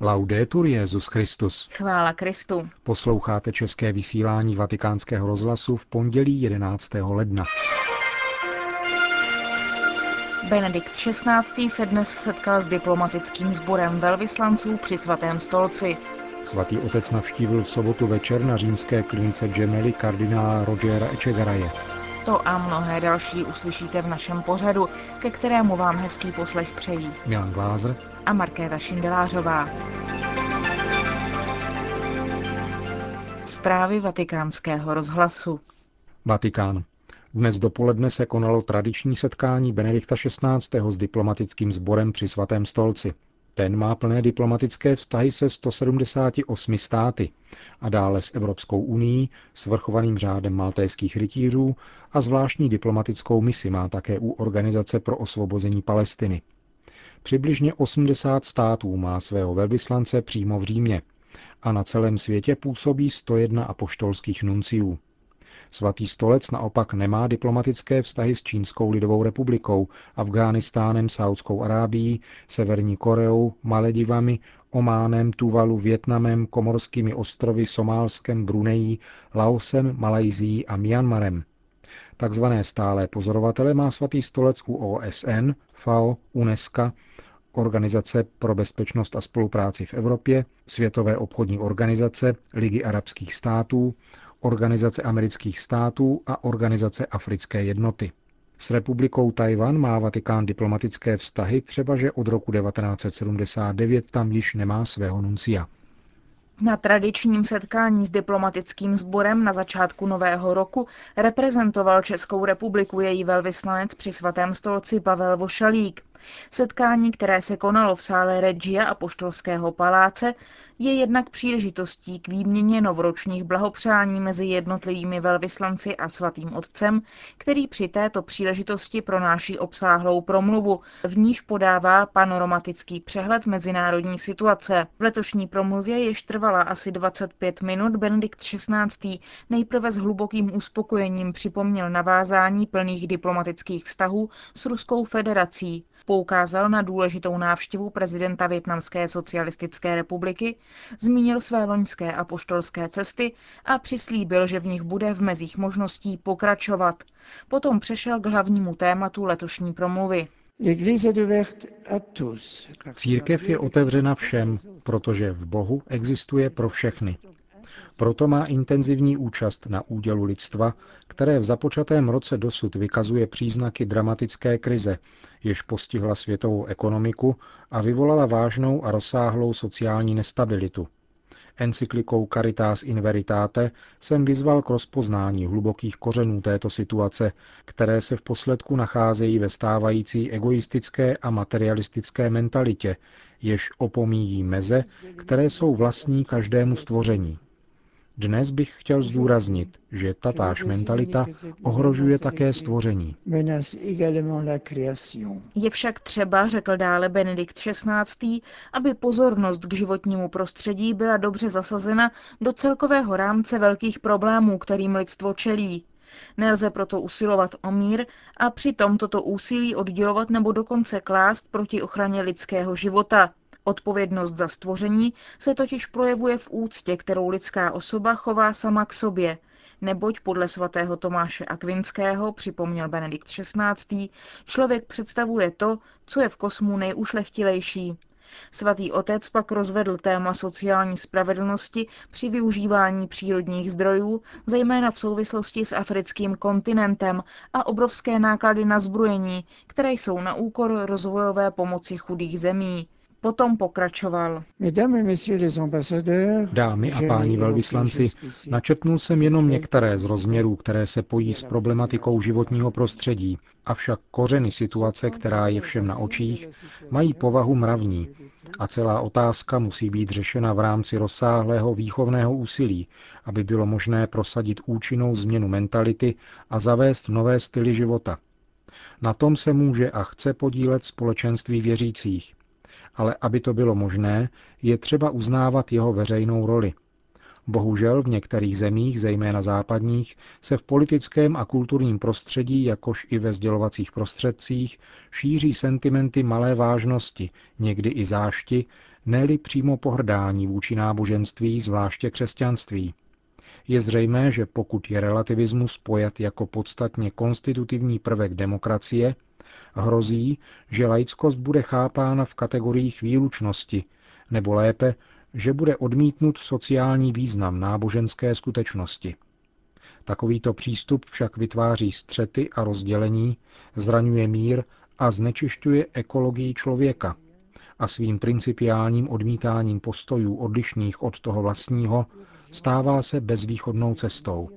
Laudetur Jezus Christus. Chvála Kristu. Posloucháte české vysílání Vatikánského rozhlasu v pondělí 11. ledna. Benedikt XVI. se dnes setkal s diplomatickým sborem velvyslanců při svatém stolci. Svatý otec navštívil v sobotu večer na římské klinice Gemelli kardinála Rogera Echegaraje. To a mnohé další uslyšíte v našem pořadu, ke kterému vám hezký poslech přejí Milan Glázer a Markéta Šindelářová. Zprávy vatikánského rozhlasu. Vatikán. Dnes dopoledne se konalo tradiční setkání Benedikta XVI. s diplomatickým sborem při svatém stolci. Ten má plné diplomatické vztahy se 178 státy a dále s Evropskou unii, svrchovaným řádem maltéských rytířů a zvláštní diplomatickou misi má také u Organizace pro osvobození Palestiny. Přibližně 80 států má svého velvyslance přímo v Římě a na celém světě působí 101 apoštolských nunciů. Svatý stolec naopak nemá diplomatické vztahy s Čínskou lidovou republikou, Afghánistánem, Saudskou Arábií, Severní Koreou, Maledivami, Ománem, Tuvalu, Větnamem, Komorskými ostrovy, Somálskem, Brunejí, Laosem, Malajzií a Myanmarem. Takzvané stálé pozorovatele má svatý stolec u OSN, FAO, UNESCO, Organizace pro bezpečnost a spolupráci v Evropě, Světové obchodní organizace, Ligy arabských států, Organizace amerických států a Organizace africké jednoty. S republikou Tajvan má Vatikán diplomatické vztahy, třeba že od roku 1979 tam již nemá svého nuncia. Na tradičním setkání s diplomatickým sborem na začátku nového roku reprezentoval Českou republiku její velvyslanec při svatém stolci Pavel Vošalík. Setkání, které se konalo v sále Regia a Poštolského paláce, je jednak příležitostí k výměně novoročních blahopřání mezi jednotlivými velvyslanci a svatým otcem, který při této příležitosti pronáší obsáhlou promluvu, v níž podává panoromatický přehled mezinárodní situace. V letošní promluvě, jež trvala asi 25 minut, Benedikt XVI. nejprve s hlubokým uspokojením připomněl navázání plných diplomatických vztahů s Ruskou federací poukázal na důležitou návštěvu prezidenta Větnamské socialistické republiky, zmínil své loňské a poštolské cesty a přislíbil, že v nich bude v mezích možností pokračovat. Potom přešel k hlavnímu tématu letošní promluvy. Církev je otevřena všem, protože v Bohu existuje pro všechny. Proto má intenzivní účast na údělu lidstva, které v započatém roce dosud vykazuje příznaky dramatické krize, jež postihla světovou ekonomiku a vyvolala vážnou a rozsáhlou sociální nestabilitu. Encyklikou Caritas in Veritate jsem vyzval k rozpoznání hlubokých kořenů této situace, které se v posledku nacházejí ve stávající egoistické a materialistické mentalitě, jež opomíjí meze, které jsou vlastní každému stvoření. Dnes bych chtěl zdůraznit, že tatáž mentalita ohrožuje také stvoření. Je však třeba, řekl dále Benedikt XVI., aby pozornost k životnímu prostředí byla dobře zasazena do celkového rámce velkých problémů, kterým lidstvo čelí. Nelze proto usilovat o mír a přitom toto úsilí oddělovat nebo dokonce klást proti ochraně lidského života. Odpovědnost za stvoření se totiž projevuje v úctě, kterou lidská osoba chová sama k sobě, neboť podle svatého Tomáše Akvinského, připomněl Benedikt XVI., člověk představuje to, co je v kosmu nejušlechtilejší. Svatý otec pak rozvedl téma sociální spravedlnosti při využívání přírodních zdrojů, zejména v souvislosti s africkým kontinentem a obrovské náklady na zbrojení, které jsou na úkor rozvojové pomoci chudých zemí. Potom pokračoval. Dámy a páni velvyslanci, načetnul jsem jenom některé z rozměrů, které se pojí s problematikou životního prostředí, avšak kořeny situace, která je všem na očích, mají povahu mravní. A celá otázka musí být řešena v rámci rozsáhlého výchovného úsilí, aby bylo možné prosadit účinnou změnu mentality a zavést nové styly života. Na tom se může a chce podílet společenství věřících ale aby to bylo možné, je třeba uznávat jeho veřejnou roli. Bohužel v některých zemích, zejména západních, se v politickém a kulturním prostředí, jakož i ve sdělovacích prostředcích, šíří sentimenty malé vážnosti, někdy i zášti, ne přímo pohrdání vůči náboženství, zvláště křesťanství. Je zřejmé, že pokud je relativismus pojat jako podstatně konstitutivní prvek demokracie, hrozí, že laickost bude chápána v kategoriích výlučnosti, nebo lépe, že bude odmítnut sociální význam náboženské skutečnosti. Takovýto přístup však vytváří střety a rozdělení, zraňuje mír a znečišťuje ekologii člověka a svým principiálním odmítáním postojů odlišných od toho vlastního stává se bezvýchodnou cestou.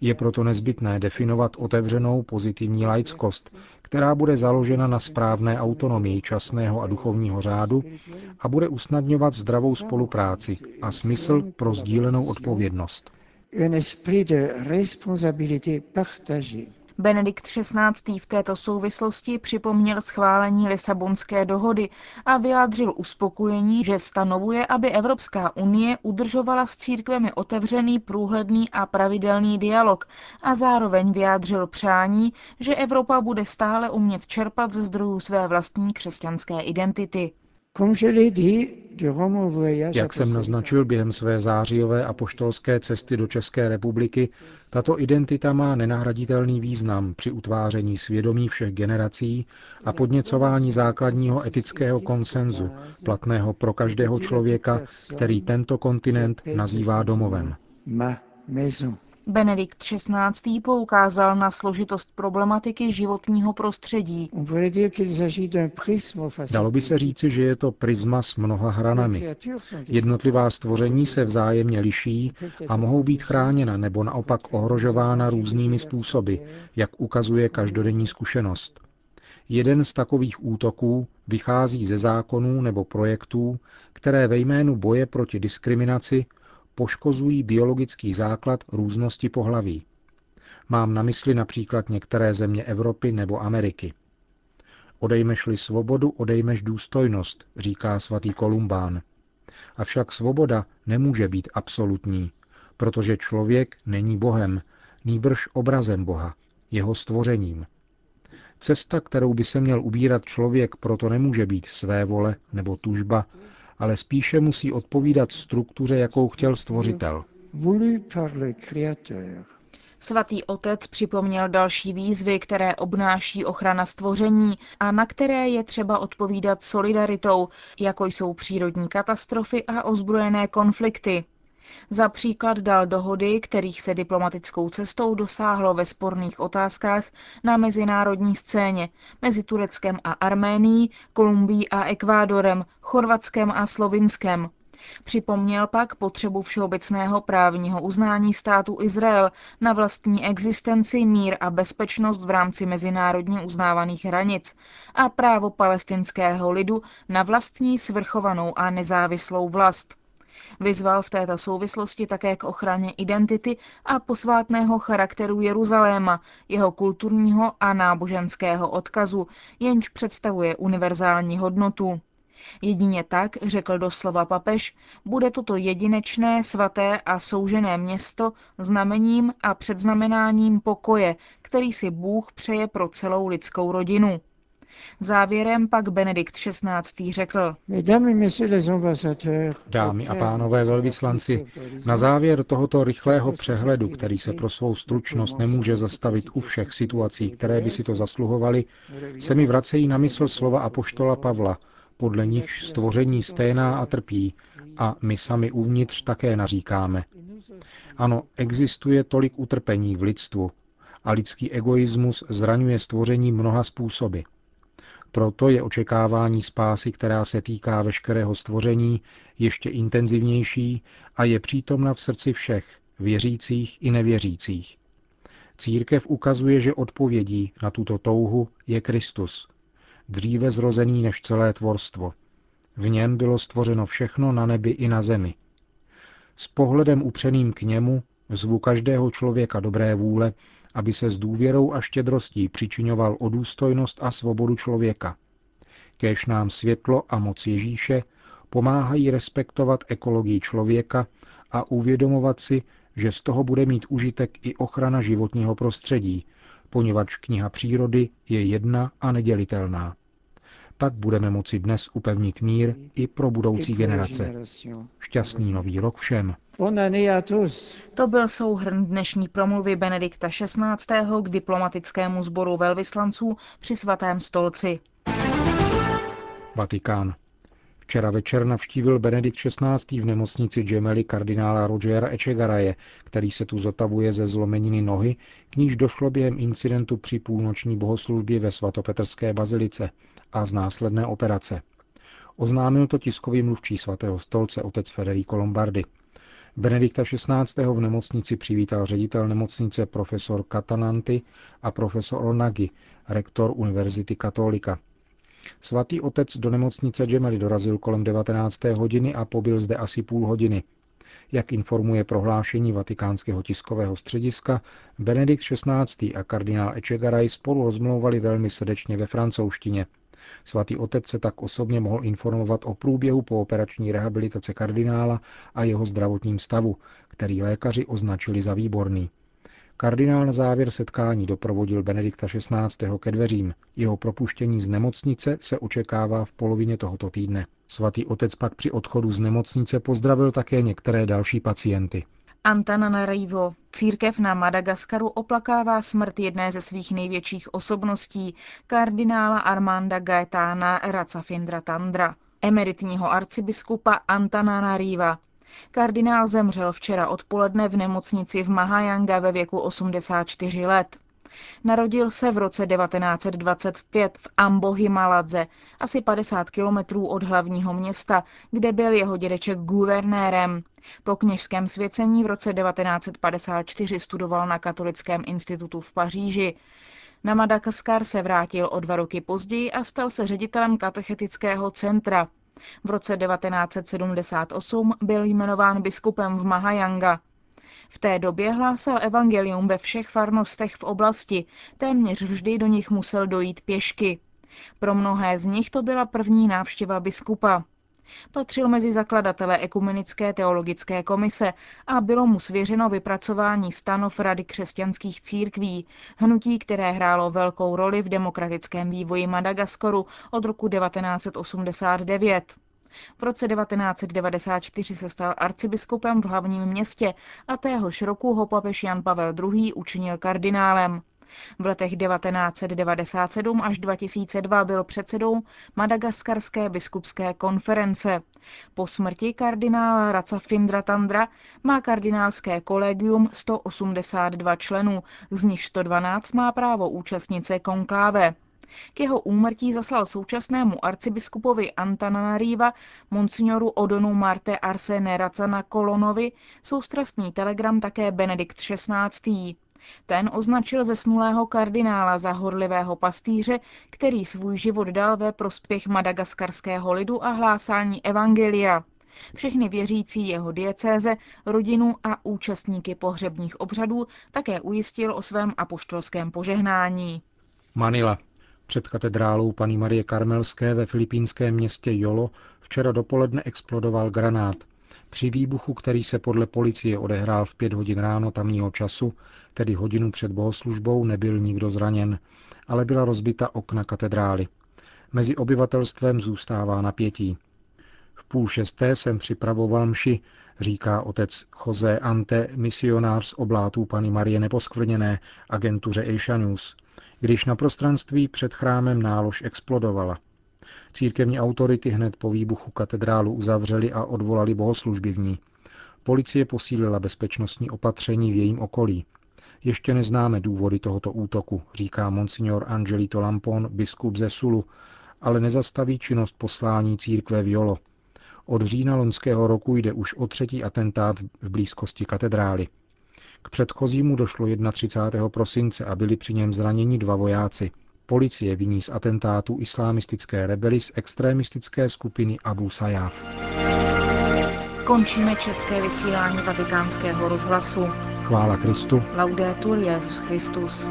Je proto nezbytné definovat otevřenou pozitivní laickost, která bude založena na správné autonomii časného a duchovního řádu a bude usnadňovat zdravou spolupráci a smysl pro sdílenou odpovědnost. Benedikt XVI. v této souvislosti připomněl schválení Lisabonské dohody a vyjádřil uspokojení, že stanovuje, aby Evropská unie udržovala s církvemi otevřený, průhledný a pravidelný dialog a zároveň vyjádřil přání, že Evropa bude stále umět čerpat ze zdrojů své vlastní křesťanské identity. Jak jsem naznačil během své zářijové apoštolské cesty do České republiky, tato identita má nenahraditelný význam při utváření svědomí všech generací a podněcování základního etického konsenzu, platného pro každého člověka, který tento kontinent nazývá domovem. Benedikt XVI. poukázal na složitost problematiky životního prostředí. Dalo by se říci, že je to prisma s mnoha hranami. Jednotlivá stvoření se vzájemně liší a mohou být chráněna nebo naopak ohrožována různými způsoby, jak ukazuje každodenní zkušenost. Jeden z takových útoků vychází ze zákonů nebo projektů, které ve jménu boje proti diskriminaci poškozují biologický základ různosti pohlaví. Mám na mysli například některé země Evropy nebo Ameriky. Odejmeš-li svobodu, odejmeš důstojnost, říká svatý Kolumbán. Avšak svoboda nemůže být absolutní, protože člověk není Bohem, nýbrž obrazem Boha, jeho stvořením. Cesta, kterou by se měl ubírat člověk, proto nemůže být své vole nebo tužba, ale spíše musí odpovídat struktuře, jakou chtěl stvořitel. Svatý otec připomněl další výzvy, které obnáší ochrana stvoření a na které je třeba odpovídat solidaritou, jako jsou přírodní katastrofy a ozbrojené konflikty. Za příklad dal dohody, kterých se diplomatickou cestou dosáhlo ve sporných otázkách na mezinárodní scéně mezi Tureckem a Arménií, Kolumbií a Ekvádorem, Chorvatskem a Slovinskem. Připomněl pak potřebu všeobecného právního uznání státu Izrael na vlastní existenci, mír a bezpečnost v rámci mezinárodně uznávaných hranic a právo palestinského lidu na vlastní svrchovanou a nezávislou vlast. Vyzval v této souvislosti také k ochraně identity a posvátného charakteru Jeruzaléma, jeho kulturního a náboženského odkazu, jenž představuje univerzální hodnotu. Jedině tak, řekl doslova papež, bude toto jedinečné, svaté a soužené město znamením a předznamenáním pokoje, který si Bůh přeje pro celou lidskou rodinu. Závěrem pak Benedikt XVI. řekl. Dámy a pánové velvyslanci, na závěr tohoto rychlého přehledu, který se pro svou stručnost nemůže zastavit u všech situací, které by si to zasluhovaly, se mi vracejí na mysl slova apoštola Pavla, podle nichž stvoření sténá a trpí, a my sami uvnitř také naříkáme. Ano, existuje tolik utrpení v lidstvu a lidský egoismus zraňuje stvoření mnoha způsoby. Proto je očekávání spásy, která se týká veškerého stvoření, ještě intenzivnější a je přítomna v srdci všech, věřících i nevěřících. Církev ukazuje, že odpovědí na tuto touhu je Kristus, dříve zrozený než celé tvorstvo. V něm bylo stvořeno všechno na nebi i na zemi. S pohledem upřeným k němu zvu každého člověka dobré vůle, aby se s důvěrou a štědrostí přičiňoval o důstojnost a svobodu člověka. Kéž nám světlo a moc Ježíše pomáhají respektovat ekologii člověka a uvědomovat si, že z toho bude mít užitek i ochrana životního prostředí, poněvadž kniha přírody je jedna a nedělitelná. Tak budeme moci dnes upevnit mír i pro budoucí generace. Šťastný nový rok všem. To byl souhrn dnešní promluvy Benedikta XVI. k diplomatickému sboru velvyslanců při svatém stolci. Vatikán. Včera večer navštívil Benedikt XVI. v nemocnici Gemelli kardinála Rogera Echegaraje, který se tu zotavuje ze zlomeniny nohy, k níž došlo během incidentu při půlnoční bohoslužbě ve svatopetrské bazilice a z následné operace. Oznámil to tiskový mluvčí svatého stolce otec Federico Lombardi. Benedikta XVI. v nemocnici přivítal ředitel nemocnice profesor Katananti a profesor Onagi, rektor Univerzity Katolika. Svatý otec do nemocnice Gemelli dorazil kolem 19. hodiny a pobyl zde asi půl hodiny. Jak informuje prohlášení vatikánského tiskového střediska, Benedikt XVI. a kardinál Echegaray spolu rozmlouvali velmi srdečně ve francouzštině. Svatý otec se tak osobně mohl informovat o průběhu pooperační rehabilitace kardinála a jeho zdravotním stavu, který lékaři označili za výborný. Kardinál na závěr setkání doprovodil Benedikta XVI. ke dveřím. Jeho propuštění z nemocnice se očekává v polovině tohoto týdne. Svatý otec pak při odchodu z nemocnice pozdravil také některé další pacienty. Antananarivo. Církev na Madagaskaru oplakává smrt jedné ze svých největších osobností, kardinála Armanda Gaetana Racafindra Tandra, emeritního arcibiskupa Antananariva. Kardinál zemřel včera odpoledne v nemocnici v Mahajanga ve věku 84 let. Narodil se v roce 1925 v Ambohimaladze, asi 50 kilometrů od hlavního města, kde byl jeho dědeček guvernérem. Po kněžském svěcení v roce 1954 studoval na Katolickém institutu v Paříži. Na Madagaskar se vrátil o dva roky později a stal se ředitelem katechetického centra. V roce 1978 byl jmenován biskupem v Mahajanga. V té době hlásal evangelium ve všech farnostech v oblasti, téměř vždy do nich musel dojít pěšky. Pro mnohé z nich to byla první návštěva biskupa. Patřil mezi zakladatele Ekumenické teologické komise a bylo mu svěřeno vypracování stanov Rady křesťanských církví, hnutí, které hrálo velkou roli v demokratickém vývoji Madagaskoru od roku 1989. V roce 1994 se stal arcibiskupem v hlavním městě a téhož roku ho papež Jan Pavel II. učinil kardinálem. V letech 1997 až 2002 byl předsedou Madagaskarské biskupské konference. Po smrti kardinála Racafindra Tandra má kardinálské kolegium 182 členů, z nich 112 má právo účastnit se konkláve. K jeho úmrtí zaslal současnému arcibiskupovi Antananariva, monsignoru Odonu Marte Arsene Racana Kolonovi, soustrastný telegram také Benedikt XVI. Ten označil zesnulého kardinála za horlivého pastýře, který svůj život dal ve prospěch madagaskarského lidu a hlásání evangelia. Všechny věřící jeho diecéze, rodinu a účastníky pohřebních obřadů také ujistil o svém apoštolském požehnání. Manila. Před katedrálou paní Marie Karmelské ve filipínském městě Jolo včera dopoledne explodoval granát. Při výbuchu, který se podle policie odehrál v pět hodin ráno tamního času, tedy hodinu před bohoslužbou, nebyl nikdo zraněn, ale byla rozbita okna katedrály. Mezi obyvatelstvem zůstává napětí. V půl šesté jsem připravoval mši, říká otec Jose Ante, misionář z oblátů Pany Marie Neposkvrněné, agentuře Asia News když na prostranství před chrámem nálož explodovala. Církevní autority hned po výbuchu katedrálu uzavřeli a odvolali bohoslužby v ní. Policie posílila bezpečnostní opatření v jejím okolí. Ještě neznáme důvody tohoto útoku, říká monsignor Angelito Lampon, biskup ze Sulu, ale nezastaví činnost poslání církve v Jolo. Od října loňského roku jde už o třetí atentát v blízkosti katedrály. K předchozímu došlo 31. prosince a byli při něm zraněni dva vojáci. Policie viní z atentátu islámistické rebely z extrémistické skupiny Abu Sayyaf. Končíme české vysílání vatikánského rozhlasu. Chvála Kristu. Laudetur Jezus Christus.